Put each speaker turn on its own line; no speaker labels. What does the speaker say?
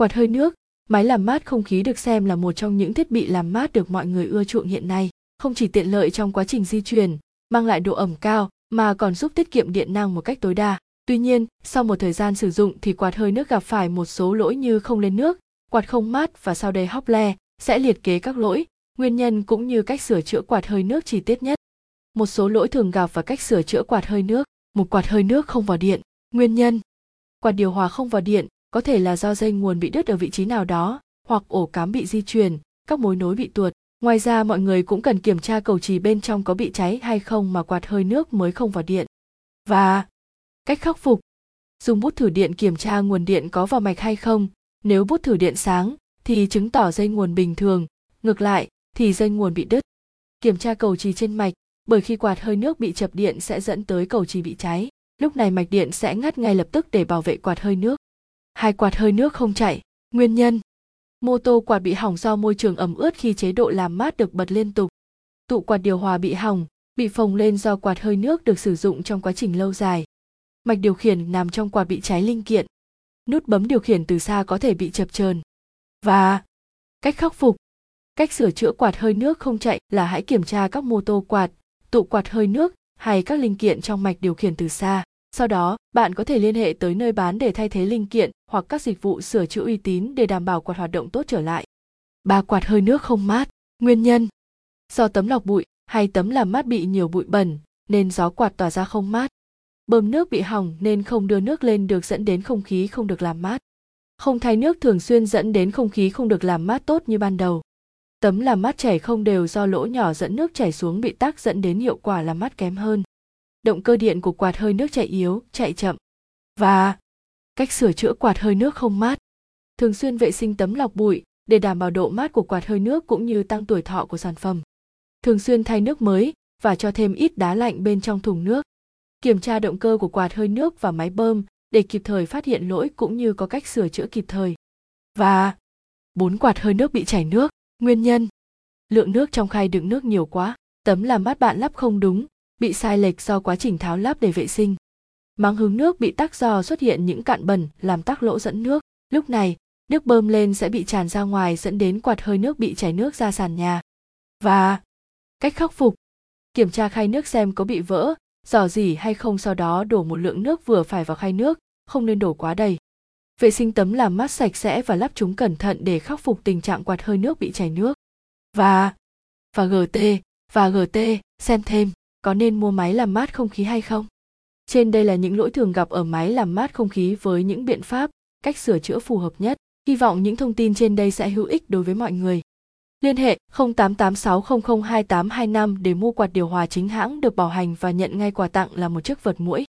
Quạt hơi nước, máy làm mát không khí được xem là một trong những thiết bị làm mát được mọi người ưa chuộng hiện nay, không chỉ tiện lợi trong quá trình di chuyển, mang lại độ ẩm cao mà còn giúp tiết kiệm điện năng một cách tối đa. Tuy nhiên, sau một thời gian sử dụng thì quạt hơi nước gặp phải một số lỗi như không lên nước, quạt không mát và sau đây hóc le sẽ liệt kế các lỗi, nguyên nhân cũng như cách sửa chữa quạt hơi nước chi tiết nhất. Một số lỗi thường gặp và cách sửa chữa quạt hơi nước. Một quạt hơi nước không vào điện. Nguyên nhân Quạt điều hòa không vào điện có thể là do dây nguồn bị đứt ở vị trí nào đó, hoặc ổ cắm bị di chuyển, các mối nối bị tuột. Ngoài ra mọi người cũng cần kiểm tra cầu trì bên trong có bị cháy hay không mà quạt hơi nước mới không vào điện. Và cách khắc phục. Dùng bút thử điện kiểm tra nguồn điện có vào mạch hay không. Nếu bút thử điện sáng thì chứng tỏ dây nguồn bình thường. Ngược lại thì dây nguồn bị đứt. Kiểm tra cầu trì trên mạch bởi khi quạt hơi nước bị chập điện sẽ dẫn tới cầu trì bị cháy. Lúc này mạch điện sẽ ngắt ngay lập tức để bảo vệ quạt hơi nước hai quạt hơi nước không chạy nguyên nhân? Mô tô quạt bị hỏng do môi trường ẩm ướt khi chế độ làm mát được bật liên tục. Tụ quạt điều hòa bị hỏng, bị phồng lên do quạt hơi nước được sử dụng trong quá trình lâu dài. Mạch điều khiển nằm trong quạt bị cháy linh kiện. Nút bấm điều khiển từ xa có thể bị chập chờn. Và cách khắc phục. Cách sửa chữa quạt hơi nước không chạy là hãy kiểm tra các mô tô quạt, tụ quạt hơi nước hay các linh kiện trong mạch điều khiển từ xa sau đó, bạn có thể liên hệ tới nơi bán để thay thế linh kiện hoặc các dịch vụ sửa chữa uy tín để đảm bảo quạt hoạt động tốt trở lại ba quạt hơi nước không mát nguyên nhân do tấm lọc bụi hay tấm làm mát bị nhiều bụi bẩn, nên gió quạt tỏa ra không mát bơm nước bị hỏng nên không đưa nước lên được dẫn đến không khí không được làm mát. Không thay nước thường xuyên dẫn đến không khí không được làm mát tốt như ban đầu. Tấm làm mát chảy không đều do lỗ nhỏ dẫn nước chảy xuống bị tắc dẫn đến hiệu quả làm mát kém hơn. Động cơ điện của quạt hơi nước chạy yếu, chạy chậm. Và cách sửa chữa quạt hơi nước không mát. Thường xuyên vệ sinh tấm lọc bụi để đảm bảo độ mát của quạt hơi nước cũng như tăng tuổi thọ của sản phẩm. Thường xuyên thay nước mới và cho thêm ít đá lạnh bên trong thùng nước kiểm tra động cơ của quạt hơi nước và máy bơm để kịp thời phát hiện lỗi cũng như có cách sửa chữa kịp thời. Và bốn quạt hơi nước bị chảy nước, nguyên nhân lượng nước trong khay đựng nước nhiều quá, tấm làm mát bạn lắp không đúng, bị sai lệch do quá trình tháo lắp để vệ sinh. Máng hướng nước bị tắc do xuất hiện những cạn bẩn làm tắc lỗ dẫn nước. Lúc này, nước bơm lên sẽ bị tràn ra ngoài dẫn đến quạt hơi nước bị chảy nước ra sàn nhà. Và cách khắc phục kiểm tra khay nước xem có bị vỡ dò dỉ hay không sau đó đổ một lượng nước vừa phải vào khay nước, không nên đổ quá đầy. Vệ sinh tấm làm mát sạch sẽ và lắp chúng cẩn thận để khắc phục tình trạng quạt hơi nước bị chảy nước. Và và GT và GT xem thêm có nên mua máy làm mát không khí hay không. Trên đây là những lỗi thường gặp ở máy làm mát không khí với những biện pháp, cách sửa chữa phù hợp nhất. Hy vọng những thông tin trên đây sẽ hữu ích đối với mọi người. Liên hệ 0886002825 để mua quạt điều hòa chính hãng được bảo hành và nhận ngay quà tặng là một chiếc vật mũi.